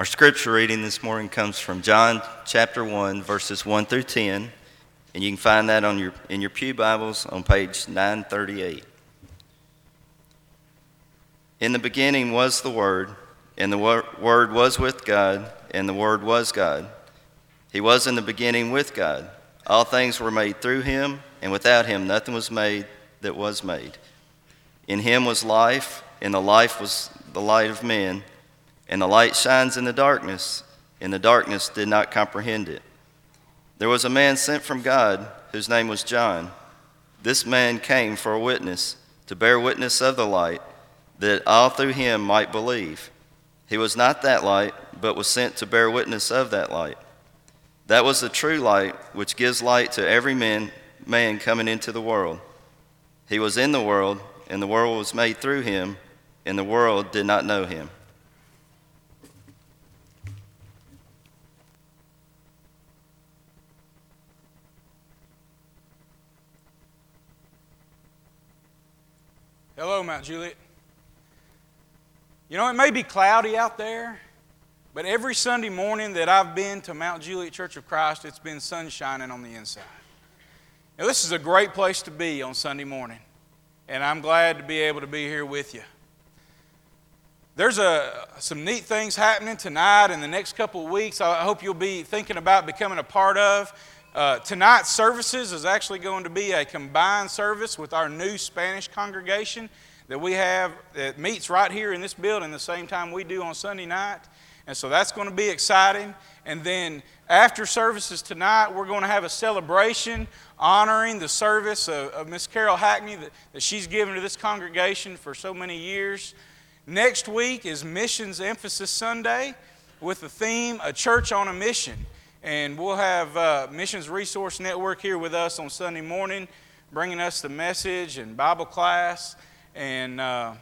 Our scripture reading this morning comes from John chapter 1, verses 1 through 10, and you can find that on your, in your Pew Bibles on page 938. In the beginning was the Word, and the Word was with God, and the Word was God. He was in the beginning with God. All things were made through him, and without him nothing was made that was made. In him was life, and the life was the light of men. And the light shines in the darkness, and the darkness did not comprehend it. There was a man sent from God whose name was John. This man came for a witness, to bear witness of the light, that all through him might believe. He was not that light, but was sent to bear witness of that light. That was the true light, which gives light to every man, man coming into the world. He was in the world, and the world was made through him, and the world did not know him. Hello, Mount Juliet. You know, it may be cloudy out there, but every Sunday morning that I've been to Mount Juliet Church of Christ, it's been sun shining on the inside. Now, this is a great place to be on Sunday morning, and I'm glad to be able to be here with you. There's a, some neat things happening tonight and the next couple of weeks. I hope you'll be thinking about becoming a part of. Uh, tonight's services is actually going to be a combined service with our new Spanish congregation that we have that meets right here in this building the same time we do on Sunday night. And so that's going to be exciting. And then after services tonight, we're going to have a celebration honoring the service of, of Miss Carol Hackney that, that she's given to this congregation for so many years. Next week is Missions Emphasis Sunday with the theme A Church on a Mission. And we'll have uh, Missions Resource Network here with us on Sunday morning, bringing us the message and Bible class. And uh,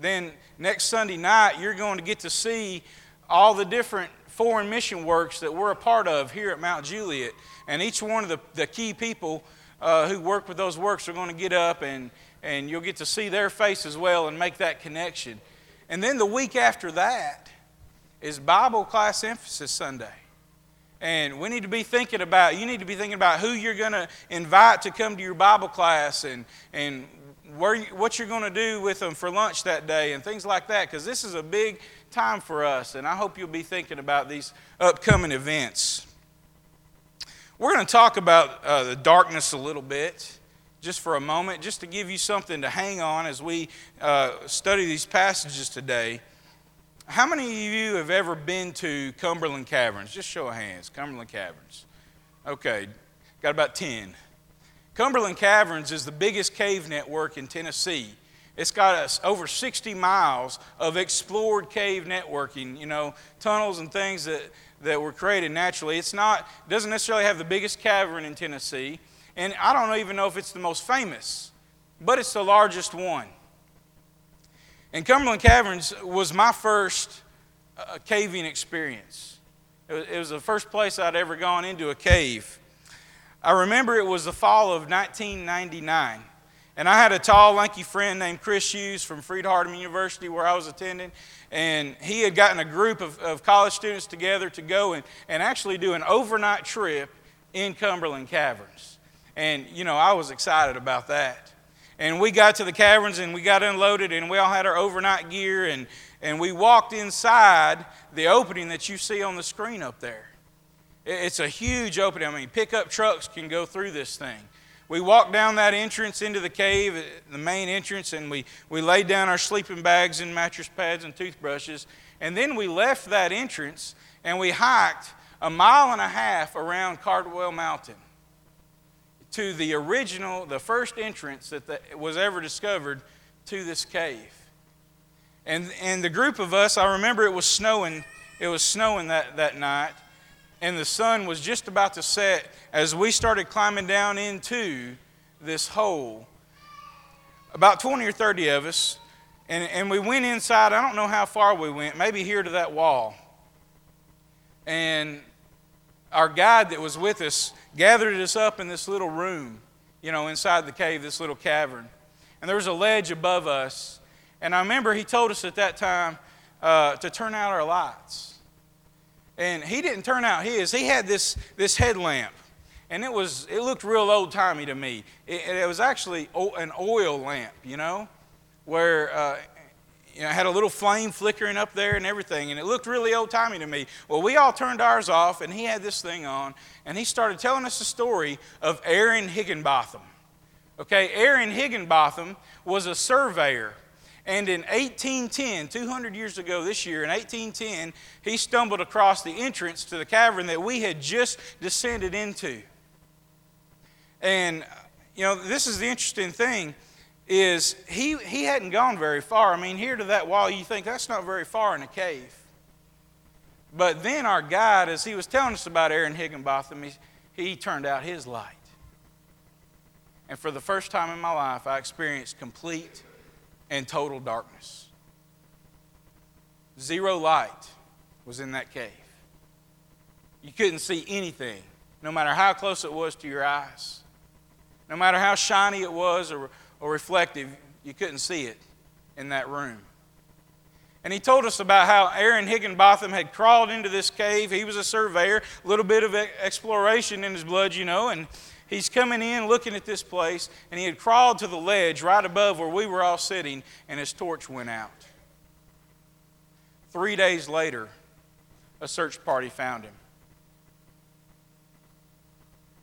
then next Sunday night, you're going to get to see all the different foreign mission works that we're a part of here at Mount Juliet. And each one of the, the key people uh, who work with those works are going to get up and, and you'll get to see their face as well and make that connection. And then the week after that is Bible class emphasis Sunday. And we need to be thinking about, you need to be thinking about who you're going to invite to come to your Bible class and, and where you, what you're going to do with them for lunch that day and things like that, because this is a big time for us. And I hope you'll be thinking about these upcoming events. We're going to talk about uh, the darkness a little bit, just for a moment, just to give you something to hang on as we uh, study these passages today. How many of you have ever been to Cumberland Caverns? Just show of hands. Cumberland Caverns. Okay, got about 10. Cumberland Caverns is the biggest cave network in Tennessee. It's got over 60 miles of explored cave networking, you know, tunnels and things that, that were created naturally. It's not, it doesn't necessarily have the biggest cavern in Tennessee, and I don't even know if it's the most famous, but it's the largest one. And Cumberland Caverns was my first uh, caving experience. It was, it was the first place I'd ever gone into a cave. I remember it was the fall of 1999. And I had a tall, lanky friend named Chris Hughes from Freed-Hardeman University where I was attending. And he had gotten a group of, of college students together to go and, and actually do an overnight trip in Cumberland Caverns. And, you know, I was excited about that. And we got to the caverns and we got unloaded and we all had our overnight gear and, and we walked inside the opening that you see on the screen up there. It's a huge opening. I mean, pickup trucks can go through this thing. We walked down that entrance into the cave, uh, the main entrance, and we, we laid down our sleeping bags and mattress pads and toothbrushes. And then we left that entrance and we hiked a mile and a half around Cardwell Mountain to the original, the first entrance that the, was ever discovered to this cave. And, and the group of us, I remember it was snowing, it was snowing that, that night, and the sun was just about to set as we started climbing down into this hole. About 20 or 30 of us, and, and we went inside. I don't know how far we went, maybe here to that wall. And our guide that was with us gathered us up in this little room, you know, inside the cave, this little cavern. And there was a ledge above us. And I remember he told us at that time uh, to turn out our lights. And he didn't turn out his. He had this, this headlamp. And it was it looked real old timey to me. It, it, was actually an oil lamp, you know, where uh, you know, had a little flame flickering up there and everything, and it looked really old timey to me. Well, we all turned ours off, and he had this thing on, and he started telling us the story of Aaron Higginbotham. Okay, Aaron Higginbotham was a surveyor. And in 1810, 200 years ago this year, in 1810, he stumbled across the entrance to the cavern that we had just descended into. And, you know, this is the interesting thing is he, he hadn't gone very far. I mean, here to that wall, you think that's not very far in a cave. But then our guide, as he was telling us about Aaron Higginbotham, he, he turned out his light. And for the first time in my life, I experienced complete and total darkness. Zero light was in that cave. You couldn't see anything, no matter how close it was to your eyes. No matter how shiny it was or, or reflective, you couldn't see it in that room. And he told us about how Aaron Higginbotham had crawled into this cave. He was a surveyor, a little bit of exploration in his blood, you know, and he's coming in looking at this place, and he had crawled to the ledge right above where we were all sitting, and his torch went out. Three days later, a search party found him.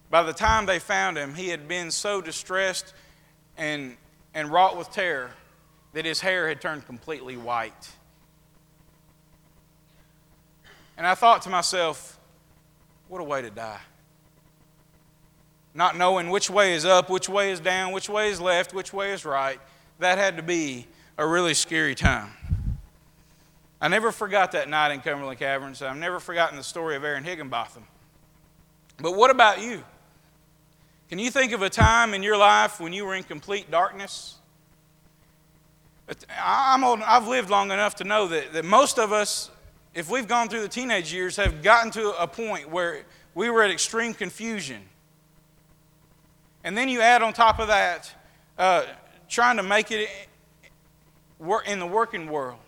By the time they found him, he had been so distressed and, and wrought with terror that his hair had turned completely white. And I thought to myself, what a way to die. Not knowing which way is up, which way is down, which way is left, which way is right. That had to be a really scary time. I never forgot that night in Cumberland Caverns. I've never forgotten the story of Aaron Higginbotham. But what about you? Can you think of a time in your life when you were in complete darkness? I'm old, I've lived long enough to know that, that most of us, if we've gone through the teenage years, have gotten to a point where we were at extreme confusion. And then you add on top of that, uh, trying to make it in the working world,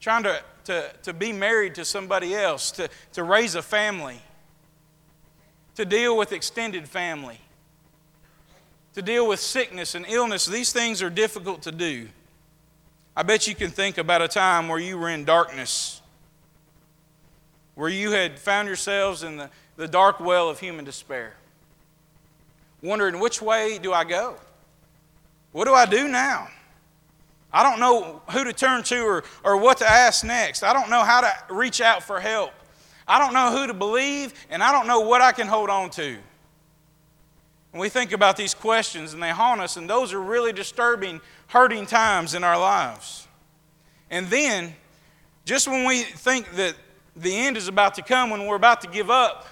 trying to, to, to be married to somebody else, to, to raise a family, to deal with extended family to deal with sickness and illness. These things are difficult to do. I bet you can think about a time where you were in darkness, where you had found yourselves in the, the dark well of human despair, wondering which way do I go? What do I do now? I don't know who to turn to or, or what to ask next. I don't know how to reach out for help. I don't know who to believe, and I don't know what I can hold on to. And we think about these questions and they haunt us, and those are really disturbing, hurting times in our lives. And then, just when we think that the end is about to come, when we're about to give up,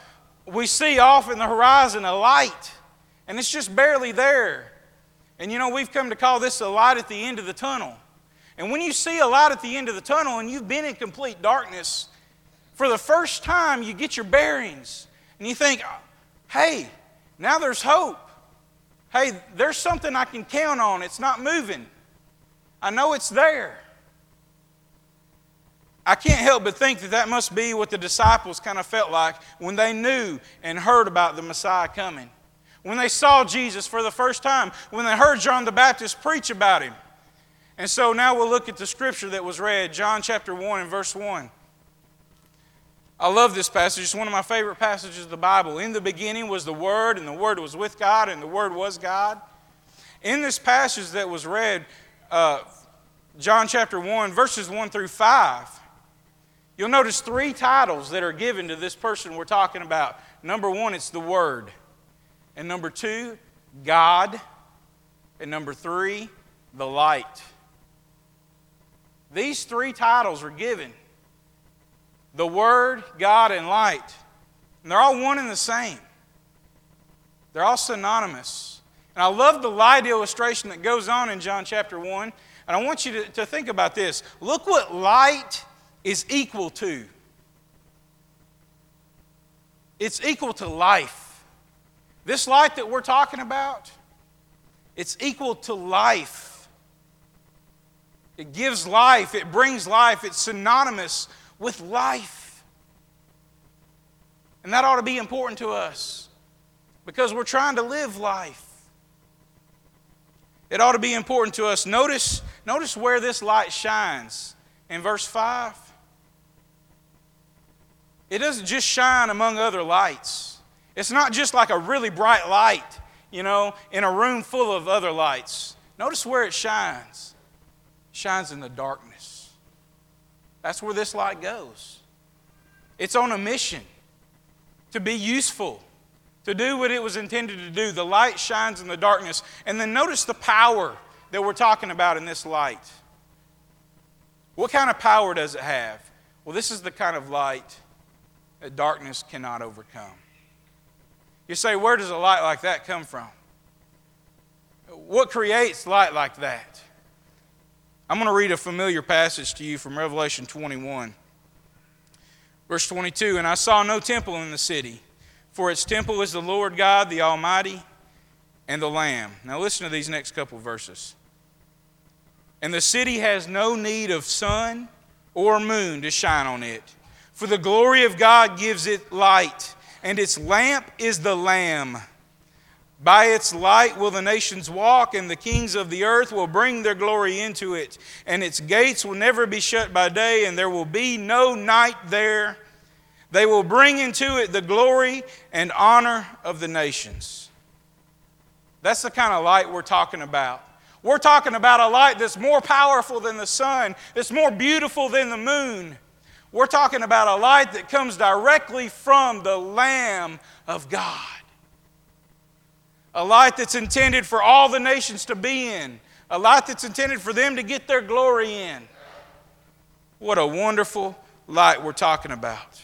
we see off in the horizon a light, and it's just barely there. And you know, we've come to call this a light at the end of the tunnel. And when you see a light at the end of the tunnel and you've been in complete darkness, for the first time you get your bearings and you think, hey, now there's hope. Hey, there's something I can count on. It's not moving. I know it's there. I can't help but think that that must be what the disciples kind of felt like when they knew and heard about the Messiah coming. When they saw Jesus for the first time, when they heard John the Baptist preach about him. And so now we'll look at the scripture that was read, John chapter 1 and verse 1. I love this passage. It's one of my favorite passages of the Bible. In the beginning was the Word, and the Word was with God, and the Word was God. In this passage that was read, uh, John chapter 1, verses 1 through 5, you'll notice three titles that are given to this person we're talking about. Number one, it's the Word. And number two, God. And number three, the light. These three titles are given the Word, God, and light. And they're all one and the same, they're all synonymous. And I love the light illustration that goes on in John chapter 1. And I want you to, to think about this. Look what light is equal to it's equal to life. This light that we're talking about, it's equal to life. It gives life, it brings life, it's synonymous with life. And that ought to be important to us because we're trying to live life. It ought to be important to us. Notice, notice where this light shines in verse 5. It doesn't just shine among other lights. It's not just like a really bright light, you know, in a room full of other lights. Notice where it shines. Shines in the darkness. That's where this light goes. It's on a mission to be useful, to do what it was intended to do. The light shines in the darkness. And then notice the power that we're talking about in this light. What kind of power does it have? Well, this is the kind of light that darkness cannot overcome. You say, where does a light like that come from? What creates light like that? I'm going to read a familiar passage to you from Revelation 21. Verse 22 And I saw no temple in the city, for its temple is the Lord God, the Almighty, and the Lamb. Now listen to these next couple verses. And the city has no need of sun or moon to shine on it, for the glory of God gives it light, and its lamp is the Lamb. By its light will the nations walk, and the kings of the earth will bring their glory into it. And its gates will never be shut by day, and there will be no night there. They will bring into it the glory and honor of the nations. That's the kind of light we're talking about. We're talking about a light that's more powerful than the sun, that's more beautiful than the moon. We're talking about a light that comes directly from the Lamb of God a light that's intended for all the nations to be in, a light that's intended for them to get their glory in. What a wonderful light we're talking about.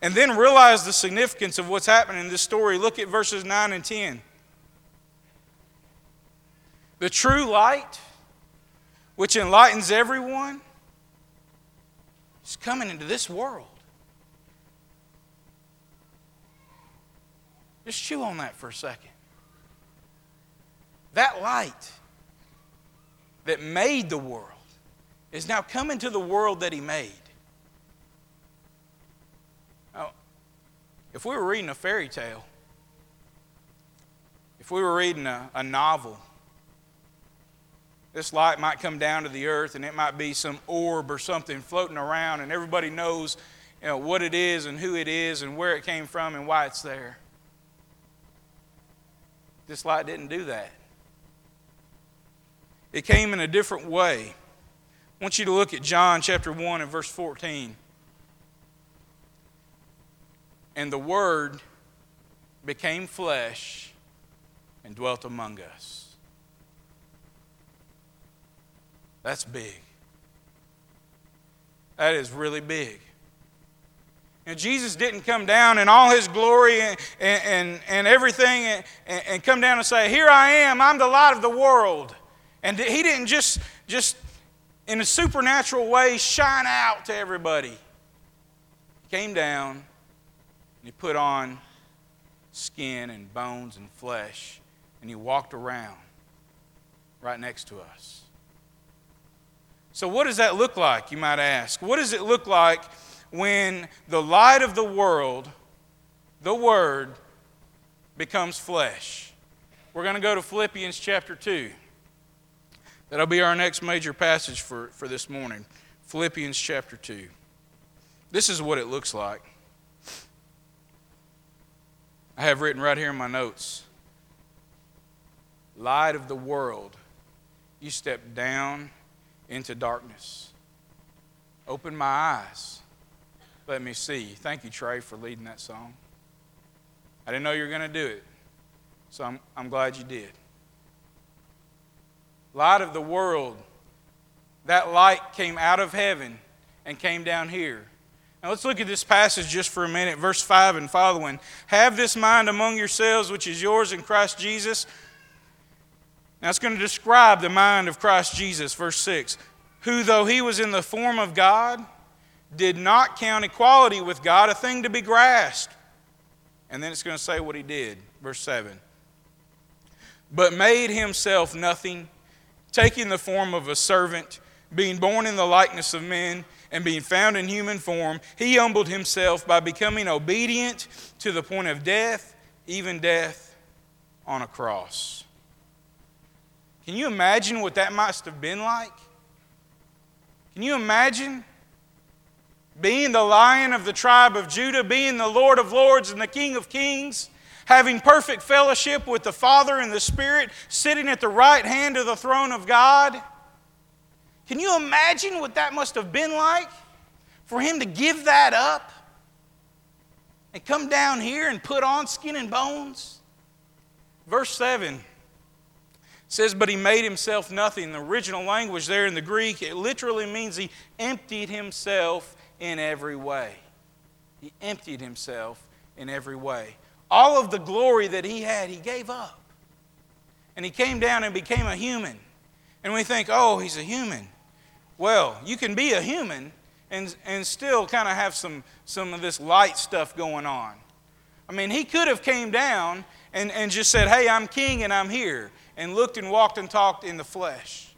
And then realize the significance of what's happening in this story. Look at verses 9 and 10. The true light, which enlightens everyone, is coming into this world. Just chew on that for a second. That light that made the world is now coming to the world that He made. Now, if we were reading a fairy tale, if we were reading a, a novel, this light might come down to the earth and it might be some orb or something floating around, and everybody knows you know, what it is and who it is and where it came from and why it's there. This light didn't do that. It came in a different way. I want you to look at John chapter 1 and verse 14. And the Word became flesh and dwelt among us. That's big. That is really big. And Jesus didn't come down in all his glory and, and, and everything and, and come down and say, Here I am, I'm the light of the world. And he didn't just, just in a supernatural way shine out to everybody. He came down and he put on skin and bones and flesh and he walked around right next to us. So, what does that look like, you might ask? What does it look like when the light of the world, the Word, becomes flesh? We're going to go to Philippians chapter 2. That'll be our next major passage for, for this morning Philippians chapter 2. This is what it looks like. I have written right here in my notes Light of the world, you step down into darkness. Open my eyes. Let me see. Thank you, Trey, for leading that song. I didn't know you were going to do it, so I'm, I'm glad you did light of the world. That light came out of heaven and came down here. Now let's look at this passage just for a minute, verse 5 and following. Have this mind among yourselves, which is yours in Christ Jesus. Now it's going to describe the mind of Christ Jesus, verse 6. Who, though he was in the form of God, did not count equality with God a thing to be grasped. And then it's going to say what he did, verse 7. But made himself nothing taking the form of a servant, being born in the likeness of men and being found in human form, he humbled himself by becoming obedient to the point of death, even death on a cross. Can you imagine what that must have been like? Can you imagine being the lion of the tribe of Judah, being the Lord of lords and the King of kings, having perfect fellowship with the Father and the Spirit, sitting at the right hand of the throne of God? Can you imagine what that must have been like for him to give that up and come down here and put on skin and bones? Verse 7 says, But he made himself nothing. The original language there in the Greek, it literally means he emptied himself in every way. He emptied himself in every way. All of the glory that he had, he gave up. And he came down and became a human. And we think, oh, he's a human. Well, you can be a human and, and still kind of have some, some of this light stuff going on. I mean, he could have came down and, and just said, hey, I'm king and I'm here, and looked and walked and talked in the flesh.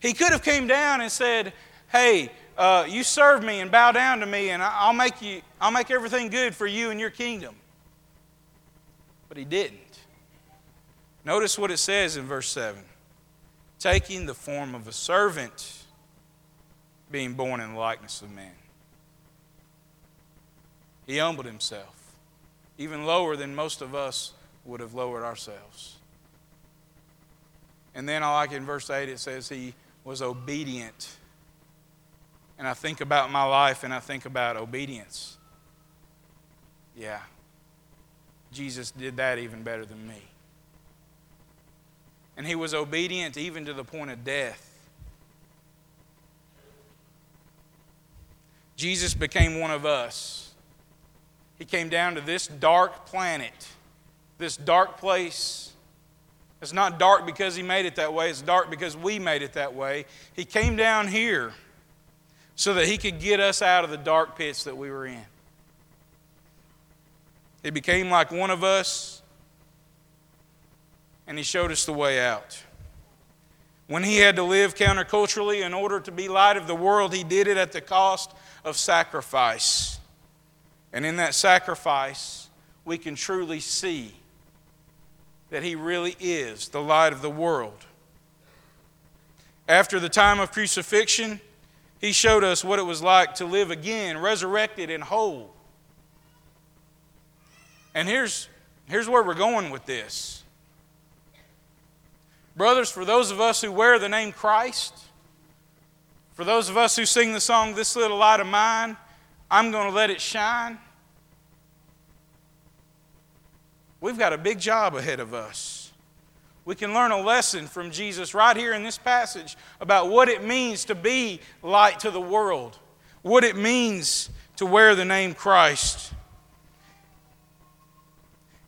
He could have came down and said, hey, uh, you serve me and bow down to me, and I'll make, you, I'll make everything good for you and your kingdom. But he didn't. Notice what it says in verse 7 taking the form of a servant being born in the likeness of man. He humbled himself, even lower than most of us would have lowered ourselves. And then, I like in verse 8, it says he was obedient. And I think about my life and I think about obedience. Yeah, Jesus did that even better than me. And he was obedient even to the point of death. Jesus became one of us. He came down to this dark planet, this dark place. It's not dark because he made it that way, it's dark because we made it that way. He came down here so that he could get us out of the dark pits that we were in. He became like one of us, and he showed us the way out. When he had to live counterculturally in order to be light of the world, he did it at the cost of sacrifice. And in that sacrifice, we can truly see that He really is the light of the world. After the time of crucifixion, He showed us what it was like to live again, resurrected and whole. And here's, here's where we're going with this. Brothers, for those of us who wear the name Christ, for those of us who sing the song, This Little Light of Mine, I'm going to let it shine. We've got a big job ahead of us. We can learn a lesson from Jesus right here in this passage about what it means to be light to the world, what it means to wear the name Christ.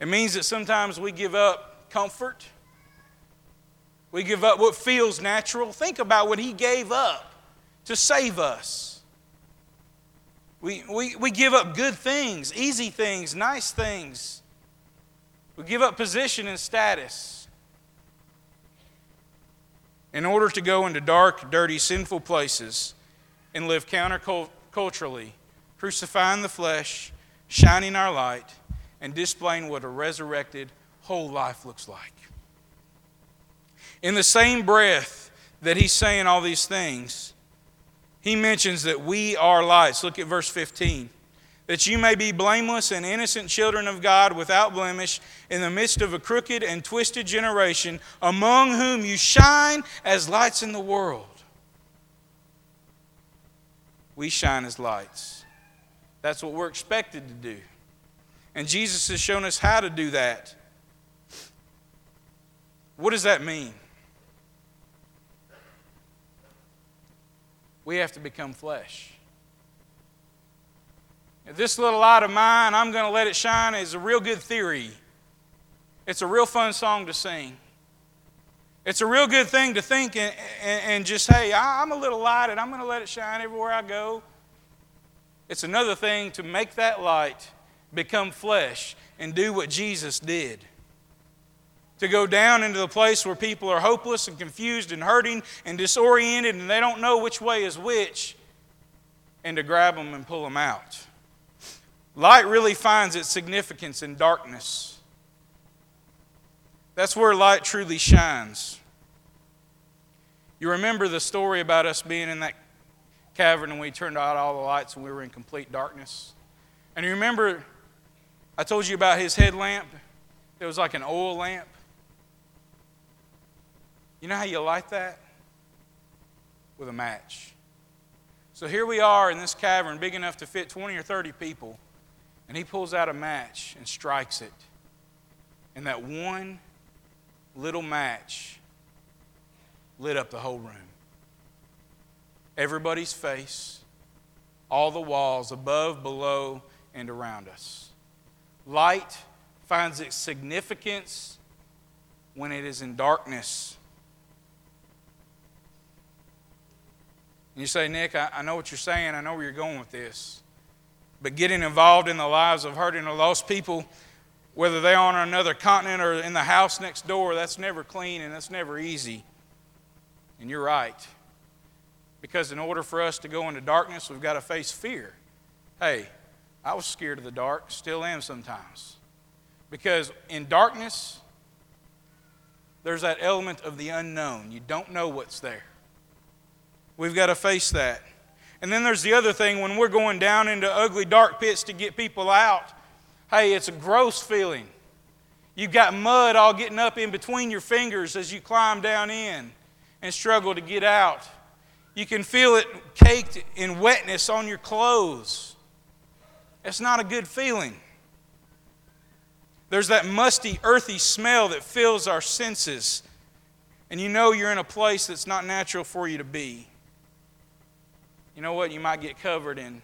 It means that sometimes we give up comfort. We give up what feels natural. Think about what he gave up to save us. We, we, we give up good things, easy things, nice things. We give up position and status in order to go into dark, dirty, sinful places and live counterculturally, crucifying the flesh, shining our light, and displaying what a resurrected whole life looks like. In the same breath that he's saying all these things, he mentions that we are lights. Look at verse 15. That you may be blameless and innocent children of God without blemish in the midst of a crooked and twisted generation, among whom you shine as lights in the world. We shine as lights. That's what we're expected to do. And Jesus has shown us how to do that. What does that mean? we have to become flesh. This little light of mine, I'm going to let it shine, is a real good theory. It's a real fun song to sing. It's a real good thing to think and, and, just, hey, I'm a little light and I'm going to let it shine everywhere I go. It's another thing to make that light become flesh and do what Jesus did to go down into the place where people are hopeless and confused and hurting and disoriented and they don't know which way is which, and to grab them and pull them out. Light really finds its significance in darkness. That's where light truly shines. You remember the story about us being in that cavern and we turned out all the lights and we were in complete darkness? And you remember I told you about his headlamp? It was like an oil lamp. You know how you light that? With a match. So here we are in this cavern, big enough to fit 20 or 30 people, and he pulls out a match and strikes it. And that one little match lit up the whole room. Everybody's face, all the walls, above, below, and around us. Light finds its significance when it is in darkness. And you say, Nick, I, I know what you're saying. I know where you're going with this. But getting involved in the lives of hurting or lost people, whether they're on another continent or in the house next door, that's never clean and that's never easy. And you're right. Because in order for us to go into darkness, we've got to face fear. Hey, I was scared of the dark, still am sometimes. Because in darkness, there's that element of the unknown. You don't know what's there. We've got to face that. And then there's the other thing when we're going down into ugly, dark pits to get people out. Hey, it's a gross feeling. You've got mud all getting up in between your fingers as you climb down in and struggle to get out. You can feel it caked in wetness on your clothes. It's not a good feeling. There's that musty, earthy smell that fills our senses, and you know you're in a place that's not natural for you to be you know what? You might get covered in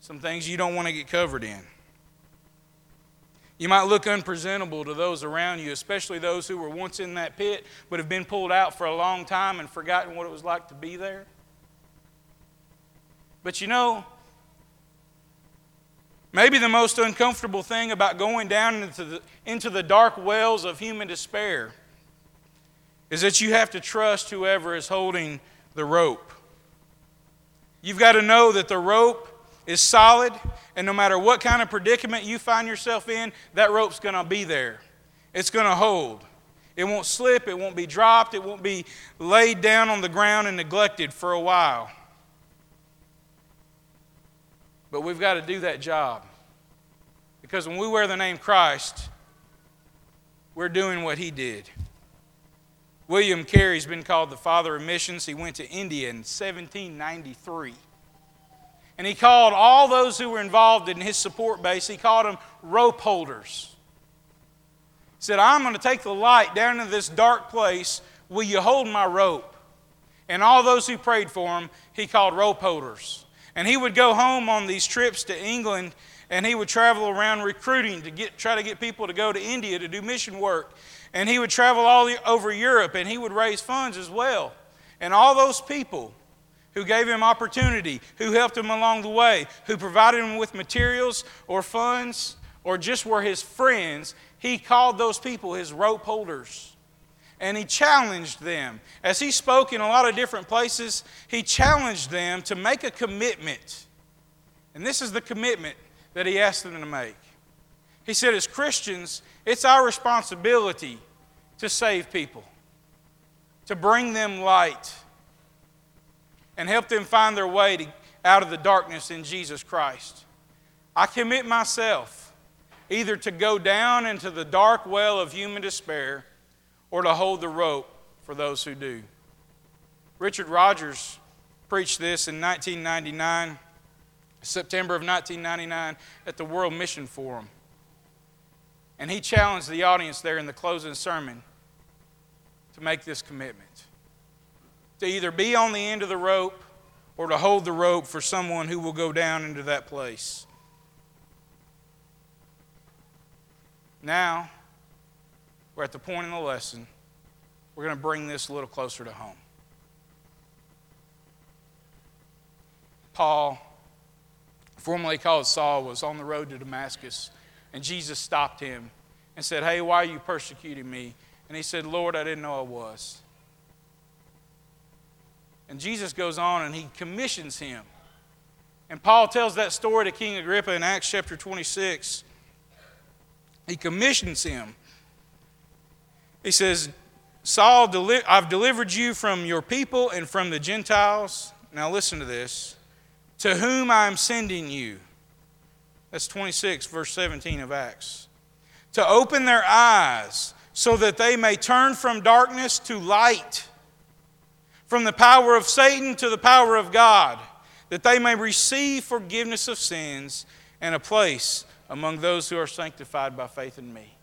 some things you don't want to get covered in. You might look unpresentable to those around you, especially those who were once in that pit but have been pulled out for a long time and forgotten what it was like to be there. But you know, maybe the most uncomfortable thing about going down into the, into the dark wells of human despair is that you have to trust whoever is holding the rope. You've got to know that the rope is solid, and no matter what kind of predicament you find yourself in, that rope's going to be there. It's going to hold. It won't slip, it won't be dropped, it won't be laid down on the ground and neglected for a while. But we've got to do that job. Because when we wear the name Christ, we're doing what he did. William Carey's been called the father of missions. He went to India in 1793. And he called all those who were involved in his support base, he called them rope holders. He said, I'm going to take the light down into this dark place. Will you hold my rope? And all those who prayed for him, he called rope holders. And he would go home on these trips to England and he would travel around recruiting to get, try to get people to go to India to do mission work. And he would travel all over Europe and he would raise funds as well. And all those people who gave him opportunity, who helped him along the way, who provided him with materials or funds or just were his friends, he called those people his rope holders. And he challenged them. As he spoke in a lot of different places, he challenged them to make a commitment. And this is the commitment that he asked them to make. He said, as Christians, it's our responsibility to save people, to bring them light, and help them find their way to, out of the darkness in Jesus Christ. I commit myself either to go down into the dark well of human despair or to hold the rope for those who do. Richard Rogers preached this in 1999, September of 1999, at the World Mission Forum. And he challenged the audience there in the closing sermon to make this commitment to either be on the end of the rope or to hold the rope for someone who will go down into that place. Now, we're at the point in the lesson. We're going to bring this a little closer to home. Paul, formerly called Saul, was on the road to Damascus and Jesus stopped him and said, Hey, why are you persecuting me? And he said, Lord, I didn't know I was. And Jesus goes on and he commissions him. And Paul tells that story to King Agrippa in Acts chapter 26. He commissions him. He says, Saul, I've delivered you from your people and from the Gentiles. Now listen to this. To whom I am sending you. That's 26, verse 17 of Acts. To open their eyes so that they may turn from darkness to light, from the power of Satan to the power of God, that they may receive forgiveness of sins and a place among those who are sanctified by faith in me.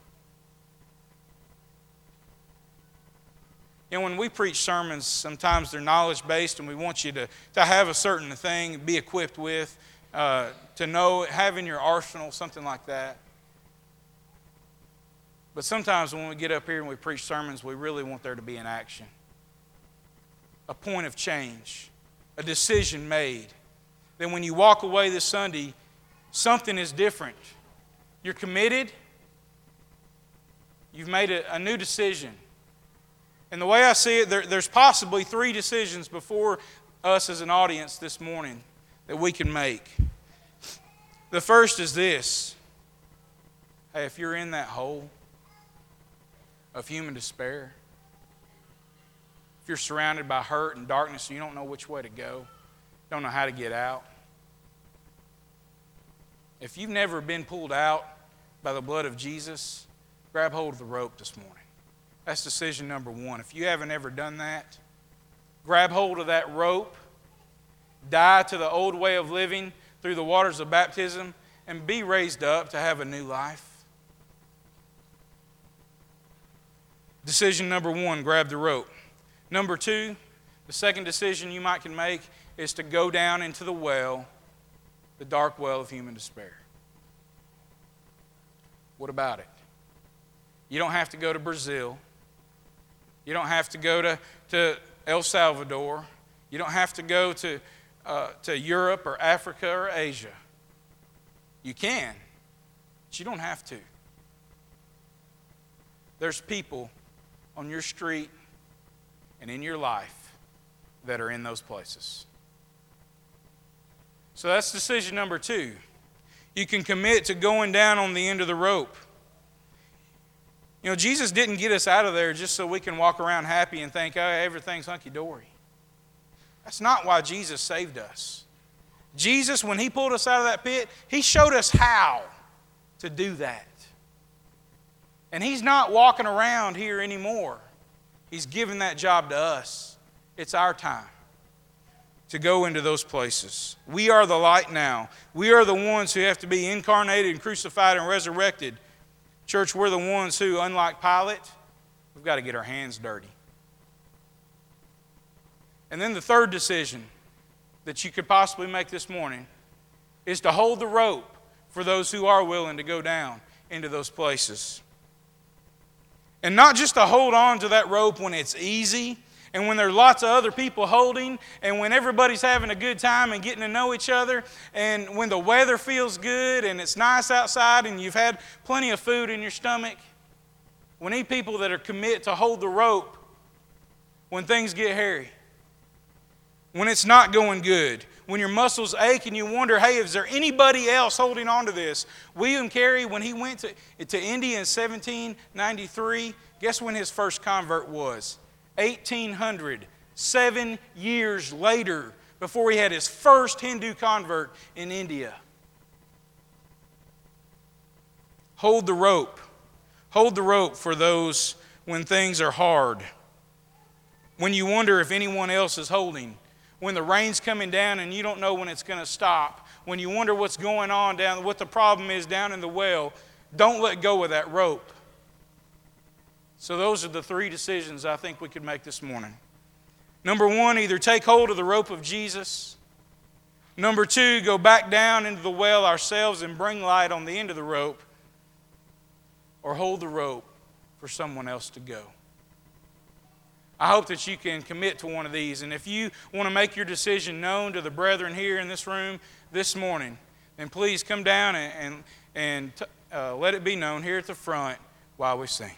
You know, when we preach sermons, sometimes they're knowledge based and we want you to, to have a certain thing, be equipped with, uh, to know, have in your arsenal, something like that. But sometimes when we get up here and we preach sermons, we really want there to be an action, a point of change, a decision made. Then when you walk away this Sunday, something is different. You're committed, you've made a, a new decision. And the way I see it, there, there's possibly three decisions before us as an audience this morning that we can make. The first is this hey, if you're in that hole, of human despair, if you're surrounded by hurt and darkness and you don't know which way to go, don't know how to get out, if you've never been pulled out by the blood of Jesus, grab hold of the rope this morning. That's decision number one. If you haven't ever done that, grab hold of that rope, die to the old way of living through the waters of baptism, and be raised up to have a new life. Decision number one grab the rope. Number two, the second decision you might can make is to go down into the well, the dark well of human despair. What about it? You don't have to go to Brazil. You don't have to go to, to El Salvador. You don't have to go to, uh, to Europe or Africa or Asia. You can, but you don't have to. There's people on your street and in your life that are in those places. So that's decision number two. You can commit to going down on the end of the rope. You know, Jesus didn't get us out of there just so we can walk around happy and think, oh, everything's hunky dory. That's not why Jesus saved us. Jesus, when He pulled us out of that pit, He showed us how to do that. And he's not walking around here anymore. He's given that job to us. It's our time to go into those places. We are the light now. We are the ones who have to be incarnated and crucified and resurrected. Church, we're the ones who, unlike Pilate, we've got to get our hands dirty. And then the third decision that you could possibly make this morning is to hold the rope for those who are willing to go down into those places. And not just to hold on to that rope when it's easy and when there's lots of other people holding and when everybody's having a good time and getting to know each other and when the weather feels good and it's nice outside and you've had plenty of food in your stomach. We need people that are commit to hold the rope when things get hairy, when it's not going good, when your muscles ache and you wonder, hey, is there anybody else holding on to this? William Carey, when he went to, to India in 1793, guess when his first convert was? 1800, seven years later, before he had his first Hindu convert in India. Hold the rope. Hold the rope for those when things are hard. When you wonder if anyone else is holding when the rain's coming down and you don't know when it's going to stop, when you wonder what's going on down, what the problem is down in the well, don't let go of that rope. So, those are the three decisions I think we could make this morning. Number one, either take hold of the rope of Jesus. Number two, go back down into the well ourselves and bring light on the end of the rope. Or hold the rope for someone else to go. I hope that you can commit to one of these. And if you want to make your decision known to the brethren here in this room this morning, then please come down and, and, and uh, let it be known here at the front. while we sing.